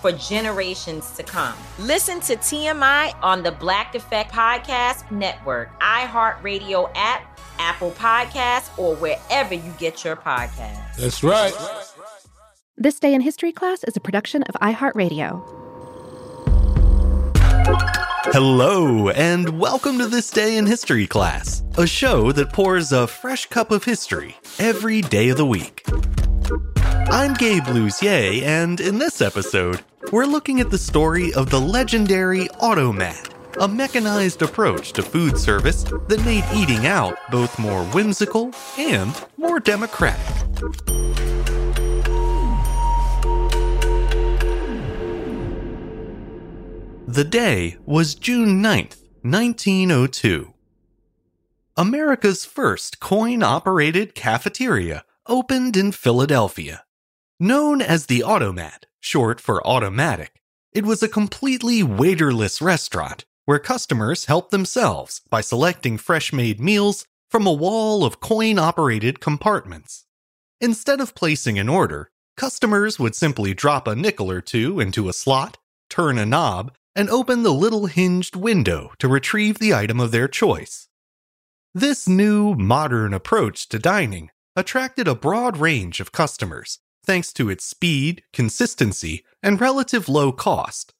for generations to come. Listen to TMI on the Black Effect Podcast Network, iHeartRadio app, Apple Podcasts, or wherever you get your podcasts. That's right. This Day in History class is a production of iHeartRadio. Hello, and welcome to This Day in History class, a show that pours a fresh cup of history every day of the week. I'm Gabe Luzier, and in this episode, we're looking at the story of the legendary Automat, a mechanized approach to food service that made eating out both more whimsical and more democratic. The day was June 9th, 1902. America's first coin operated cafeteria opened in Philadelphia. Known as the Automat, short for automatic, it was a completely waiterless restaurant where customers helped themselves by selecting fresh made meals from a wall of coin operated compartments. Instead of placing an order, customers would simply drop a nickel or two into a slot, turn a knob, and open the little hinged window to retrieve the item of their choice. This new, modern approach to dining attracted a broad range of customers thanks to its speed, consistency, and relative low cost.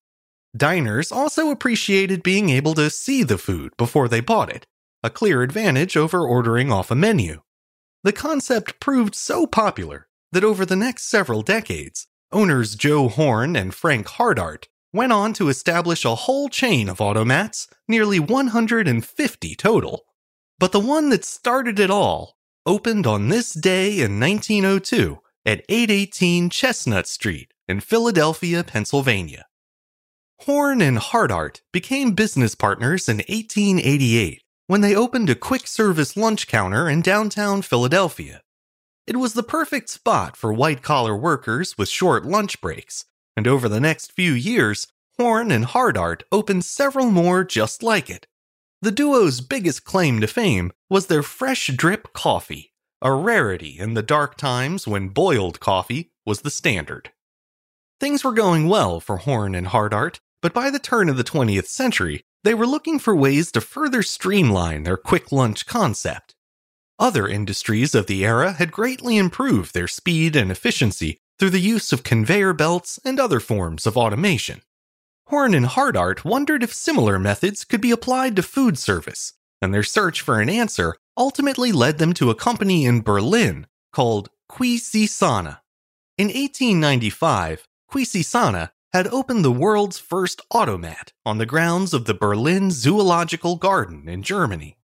Diners also appreciated being able to see the food before they bought it, a clear advantage over ordering off a menu. The concept proved so popular that over the next several decades, owners Joe Horn and Frank Hardart went on to establish a whole chain of automats, nearly 150 total. But the one that started it all opened on this day in 1902 at 818 Chestnut Street in Philadelphia, Pennsylvania. Horn and Hardart became business partners in 1888 when they opened a quick service lunch counter in downtown Philadelphia. It was the perfect spot for white collar workers with short lunch breaks, and over the next few years, Horn and Hardart opened several more just like it. The duo's biggest claim to fame was their fresh drip coffee, a rarity in the dark times when boiled coffee was the standard. Things were going well for Horn and Hardart, but by the turn of the 20th century, they were looking for ways to further streamline their quick lunch concept. Other industries of the era had greatly improved their speed and efficiency through the use of conveyor belts and other forms of automation. Horn and Hardart wondered if similar methods could be applied to food service, and their search for an answer ultimately led them to a company in Berlin called Quisisana. In 1895, Quisisana had opened the world's first automat on the grounds of the Berlin Zoological Garden in Germany.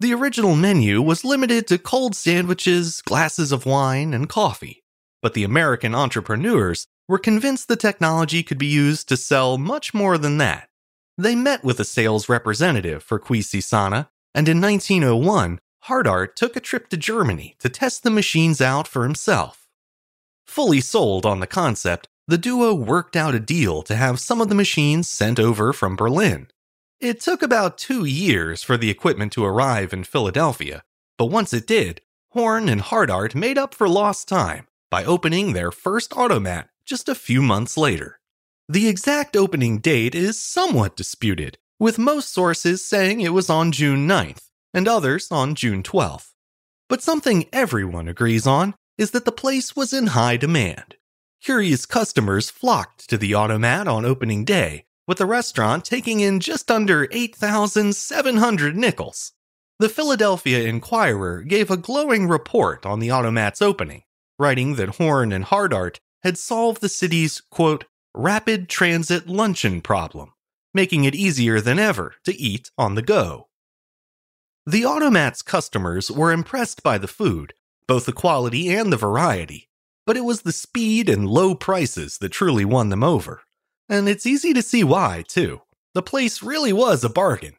The original menu was limited to cold sandwiches, glasses of wine, and coffee, but the American entrepreneurs were convinced the technology could be used to sell much more than that. They met with a sales representative for Quisisana, and in 1901, Hardart took a trip to Germany to test the machines out for himself. Fully sold on the concept, the duo worked out a deal to have some of the machines sent over from Berlin. It took about two years for the equipment to arrive in Philadelphia, but once it did, Horn and Hardart made up for lost time by opening their first automat just a few months later. The exact opening date is somewhat disputed, with most sources saying it was on June 9th and others on June 12th. But something everyone agrees on is that the place was in high demand. Curious customers flocked to the automat on opening day, with the restaurant taking in just under 8,700 nickels. The Philadelphia Inquirer gave a glowing report on the automat's opening, writing that Horn and Hardart had solved the city's, quote, rapid transit luncheon problem, making it easier than ever to eat on the go. The automat's customers were impressed by the food, both the quality and the variety, but it was the speed and low prices that truly won them over. And it's easy to see why, too. The place really was a bargain.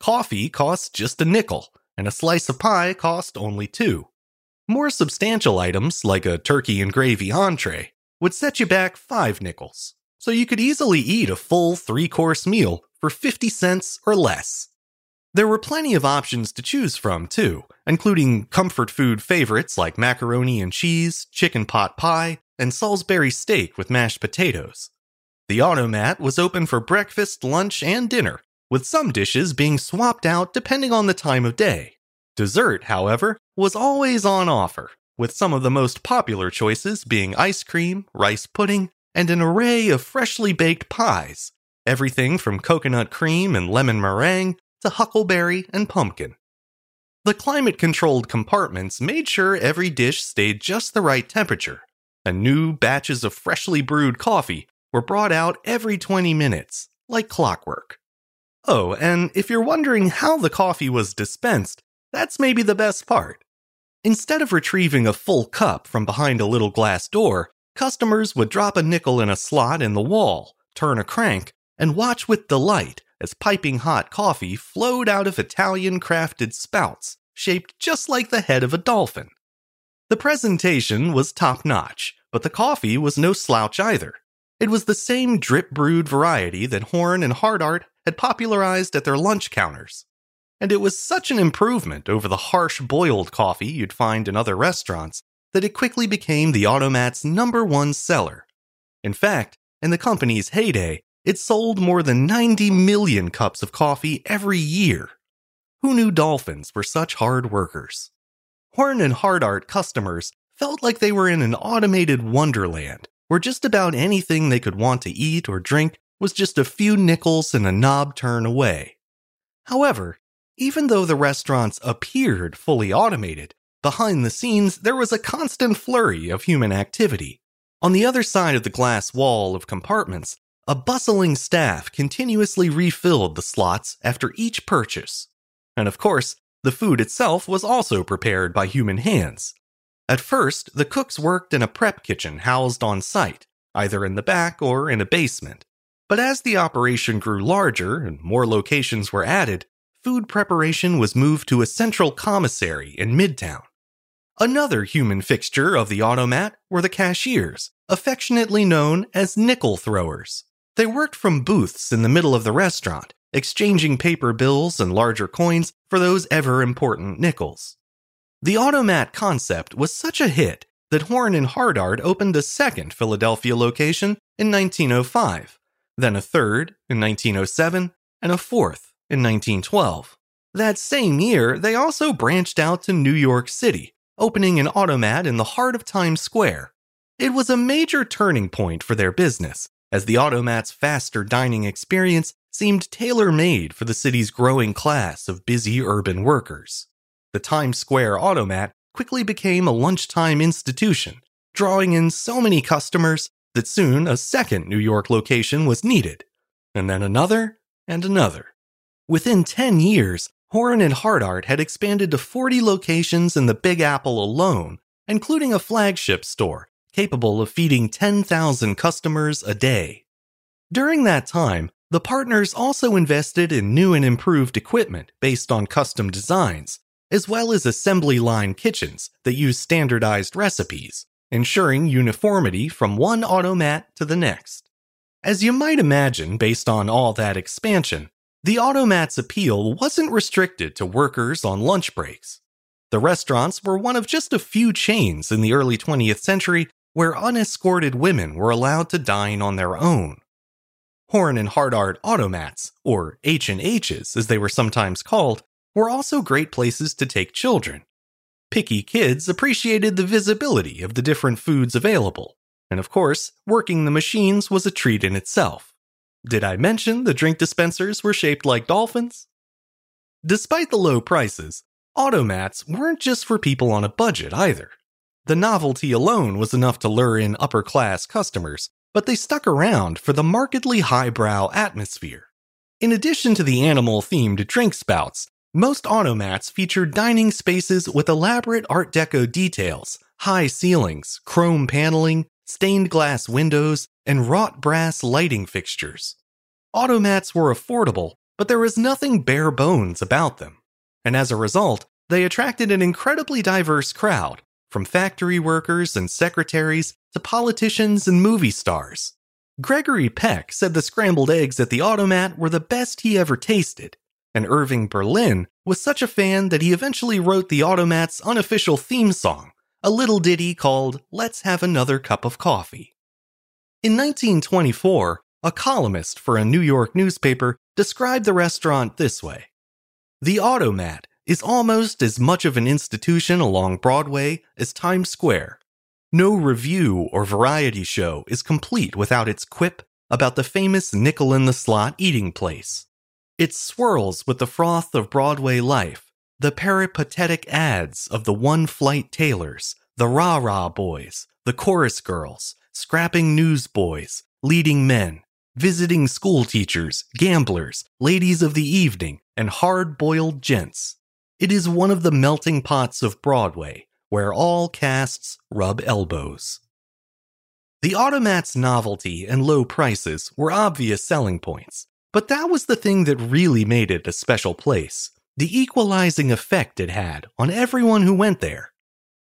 Coffee cost just a nickel, and a slice of pie cost only two. More substantial items, like a turkey and gravy entree, would set you back five nickels, so you could easily eat a full three course meal for 50 cents or less. There were plenty of options to choose from, too, including comfort food favorites like macaroni and cheese, chicken pot pie, and Salisbury steak with mashed potatoes. The automat was open for breakfast, lunch, and dinner, with some dishes being swapped out depending on the time of day. Dessert, however, was always on offer, with some of the most popular choices being ice cream, rice pudding, and an array of freshly baked pies, everything from coconut cream and lemon meringue to huckleberry and pumpkin. The climate controlled compartments made sure every dish stayed just the right temperature, and new batches of freshly brewed coffee were brought out every 20 minutes, like clockwork. Oh, and if you're wondering how the coffee was dispensed, that's maybe the best part. Instead of retrieving a full cup from behind a little glass door, customers would drop a nickel in a slot in the wall, turn a crank, and watch with delight as piping hot coffee flowed out of Italian crafted spouts shaped just like the head of a dolphin. The presentation was top notch, but the coffee was no slouch either. It was the same drip brewed variety that Horn and Hardart had popularized at their lunch counters. And it was such an improvement over the harsh boiled coffee you'd find in other restaurants that it quickly became the Automat's number one seller. In fact, in the company's heyday, it sold more than 90 million cups of coffee every year. Who knew dolphins were such hard workers? Horn and Hardart customers felt like they were in an automated wonderland where just about anything they could want to eat or drink was just a few nickels and a knob turn away. However, even though the restaurants appeared fully automated, behind the scenes there was a constant flurry of human activity. On the other side of the glass wall of compartments, a bustling staff continuously refilled the slots after each purchase. And of course, the food itself was also prepared by human hands. At first, the cooks worked in a prep kitchen housed on site, either in the back or in a basement. But as the operation grew larger and more locations were added, food preparation was moved to a central commissary in Midtown. Another human fixture of the automat were the cashiers, affectionately known as nickel throwers. They worked from booths in the middle of the restaurant, exchanging paper bills and larger coins for those ever important nickels. The automat concept was such a hit that Horn and Hardart opened a second Philadelphia location in 1905 then a third in 1907, and a fourth in 1912. That same year, they also branched out to New York City, opening an automat in the heart of Times Square. It was a major turning point for their business, as the automat's faster dining experience seemed tailor made for the city's growing class of busy urban workers. The Times Square automat quickly became a lunchtime institution, drawing in so many customers that soon a second New York location was needed, and then another and another. Within 10 years, Horn and Hardart had expanded to 40 locations in the Big Apple alone, including a flagship store capable of feeding 10,000 customers a day. During that time, the partners also invested in new and improved equipment based on custom designs, as well as assembly line kitchens that use standardized recipes ensuring uniformity from one automat to the next. As you might imagine, based on all that expansion, the automat's appeal wasn't restricted to workers on lunch breaks. The restaurants were one of just a few chains in the early 20th century where unescorted women were allowed to dine on their own. Horn and Hardart automats, or H&H's as they were sometimes called, were also great places to take children. Picky kids appreciated the visibility of the different foods available, and of course, working the machines was a treat in itself. Did I mention the drink dispensers were shaped like dolphins? Despite the low prices, automats weren't just for people on a budget either. The novelty alone was enough to lure in upper class customers, but they stuck around for the markedly highbrow atmosphere. In addition to the animal themed drink spouts, most automats featured dining spaces with elaborate Art Deco details, high ceilings, chrome paneling, stained glass windows, and wrought brass lighting fixtures. Automats were affordable, but there was nothing bare bones about them. And as a result, they attracted an incredibly diverse crowd, from factory workers and secretaries to politicians and movie stars. Gregory Peck said the scrambled eggs at the automat were the best he ever tasted, and Irving Berlin was such a fan that he eventually wrote the automat's unofficial theme song, a little ditty called Let's Have Another Cup of Coffee. In 1924, a columnist for a New York newspaper described the restaurant this way The automat is almost as much of an institution along Broadway as Times Square. No revue or variety show is complete without its quip about the famous nickel in the slot eating place. It swirls with the froth of Broadway life, the peripatetic ads of the one flight tailors, the rah rah boys, the chorus girls, scrapping newsboys, leading men, visiting school teachers, gamblers, ladies of the evening, and hard boiled gents. It is one of the melting pots of Broadway, where all casts rub elbows. The automat's novelty and low prices were obvious selling points, but that was the thing that really made it a special place the equalizing effect it had on everyone who went there.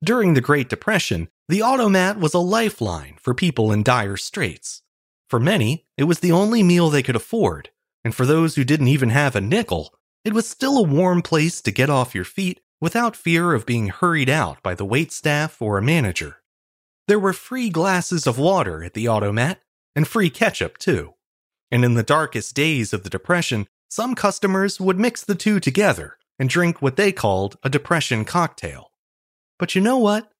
During the Great Depression, the automat was a lifeline for people in dire straits. For many, it was the only meal they could afford, and for those who didn't even have a nickel, it was still a warm place to get off your feet without fear of being hurried out by the wait staff or a manager. There were free glasses of water at the automat, and free ketchup too. And in the darkest days of the Depression, some customers would mix the two together and drink what they called a Depression cocktail. But you know what?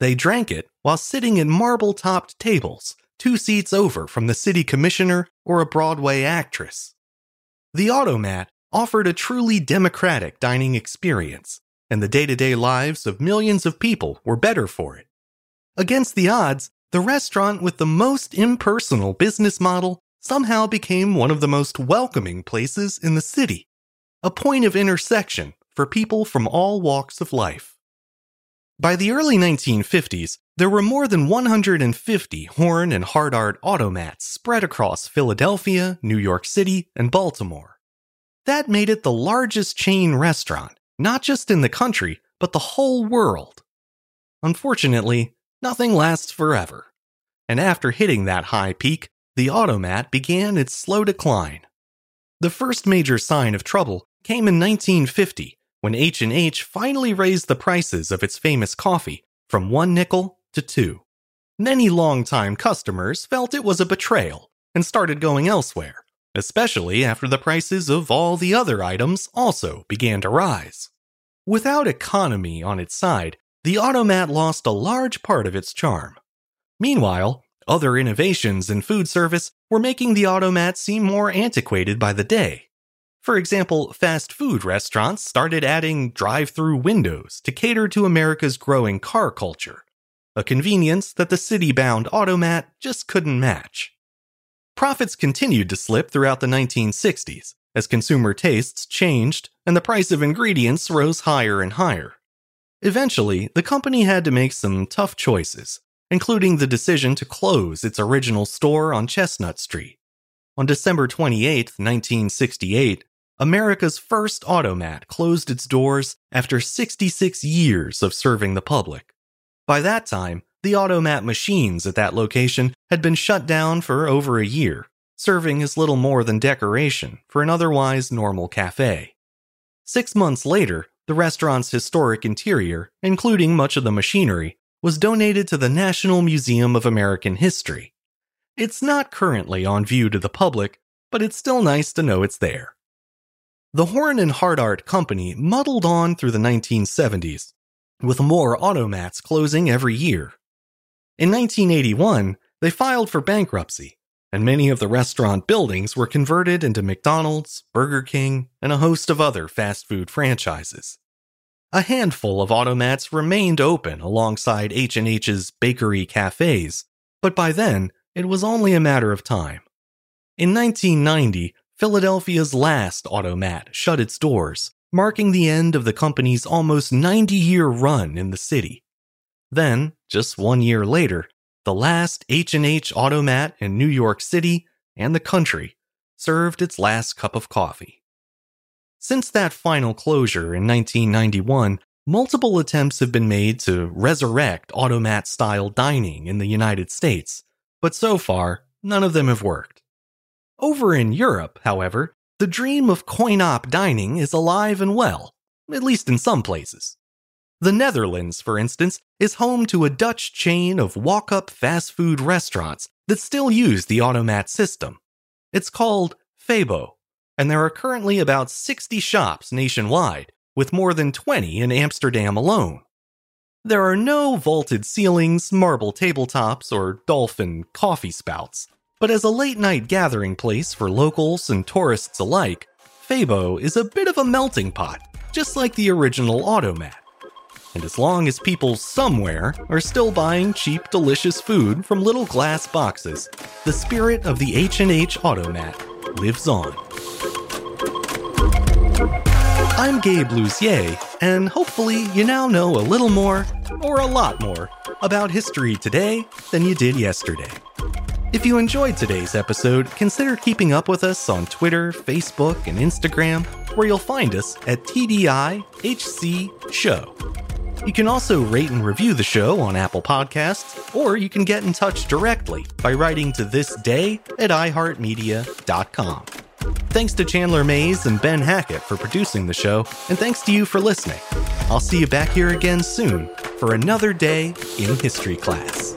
They drank it while sitting at marble topped tables, two seats over from the city commissioner or a Broadway actress. The automat offered a truly democratic dining experience, and the day to day lives of millions of people were better for it. Against the odds, the restaurant with the most impersonal business model somehow became one of the most welcoming places in the city, a point of intersection for people from all walks of life. By the early 1950s, there were more than 150 Horn and Hardart automats spread across Philadelphia, New York City, and Baltimore. That made it the largest chain restaurant, not just in the country, but the whole world. Unfortunately, nothing lasts forever. And after hitting that high peak, the automat began its slow decline. The first major sign of trouble came in 1950 when H&H finally raised the prices of its famous coffee from 1 nickel to 2. Many longtime customers felt it was a betrayal and started going elsewhere especially after the prices of all the other items also began to rise. Without economy on its side, the automat lost a large part of its charm. Meanwhile, other innovations in food service were making the automat seem more antiquated by the day. For example, fast food restaurants started adding drive through windows to cater to America's growing car culture, a convenience that the city bound automat just couldn't match. Profits continued to slip throughout the 1960s as consumer tastes changed and the price of ingredients rose higher and higher. Eventually, the company had to make some tough choices, including the decision to close its original store on Chestnut Street. On December 28, 1968, America's first automat closed its doors after 66 years of serving the public. By that time, the automat machines at that location had been shut down for over a year, serving as little more than decoration for an otherwise normal cafe. Six months later, The restaurant's historic interior, including much of the machinery, was donated to the National Museum of American History. It's not currently on view to the public, but it's still nice to know it's there. The Horn and Hardart Company muddled on through the 1970s, with more automats closing every year. In 1981, they filed for bankruptcy, and many of the restaurant buildings were converted into McDonald's, Burger King, and a host of other fast food franchises. A handful of automats remained open alongside H&H's bakery cafes, but by then, it was only a matter of time. In 1990, Philadelphia's last automat shut its doors, marking the end of the company's almost 90 year run in the city. Then, just one year later, the last H&H automat in New York City and the country served its last cup of coffee. Since that final closure in 1991, multiple attempts have been made to resurrect automat style dining in the United States, but so far, none of them have worked. Over in Europe, however, the dream of coin op dining is alive and well, at least in some places. The Netherlands, for instance, is home to a Dutch chain of walk up fast food restaurants that still use the automat system. It's called Febo, and there are currently about 60 shops nationwide, with more than 20 in Amsterdam alone. There are no vaulted ceilings, marble tabletops, or dolphin coffee spouts, but as a late night gathering place for locals and tourists alike, Febo is a bit of a melting pot, just like the original Automat. And as long as people somewhere are still buying cheap, delicious food from little glass boxes, the spirit of the H&H Automat lives on. I'm Gabe Luzier, and hopefully you now know a little more, or a lot more, about history today than you did yesterday. If you enjoyed today's episode, consider keeping up with us on Twitter, Facebook, and Instagram, where you'll find us at TDIHC Show. You can also rate and review the show on Apple Podcasts, or you can get in touch directly by writing to this day at iHeartMedia.com. Thanks to Chandler Mays and Ben Hackett for producing the show, and thanks to you for listening. I'll see you back here again soon for another day in history class.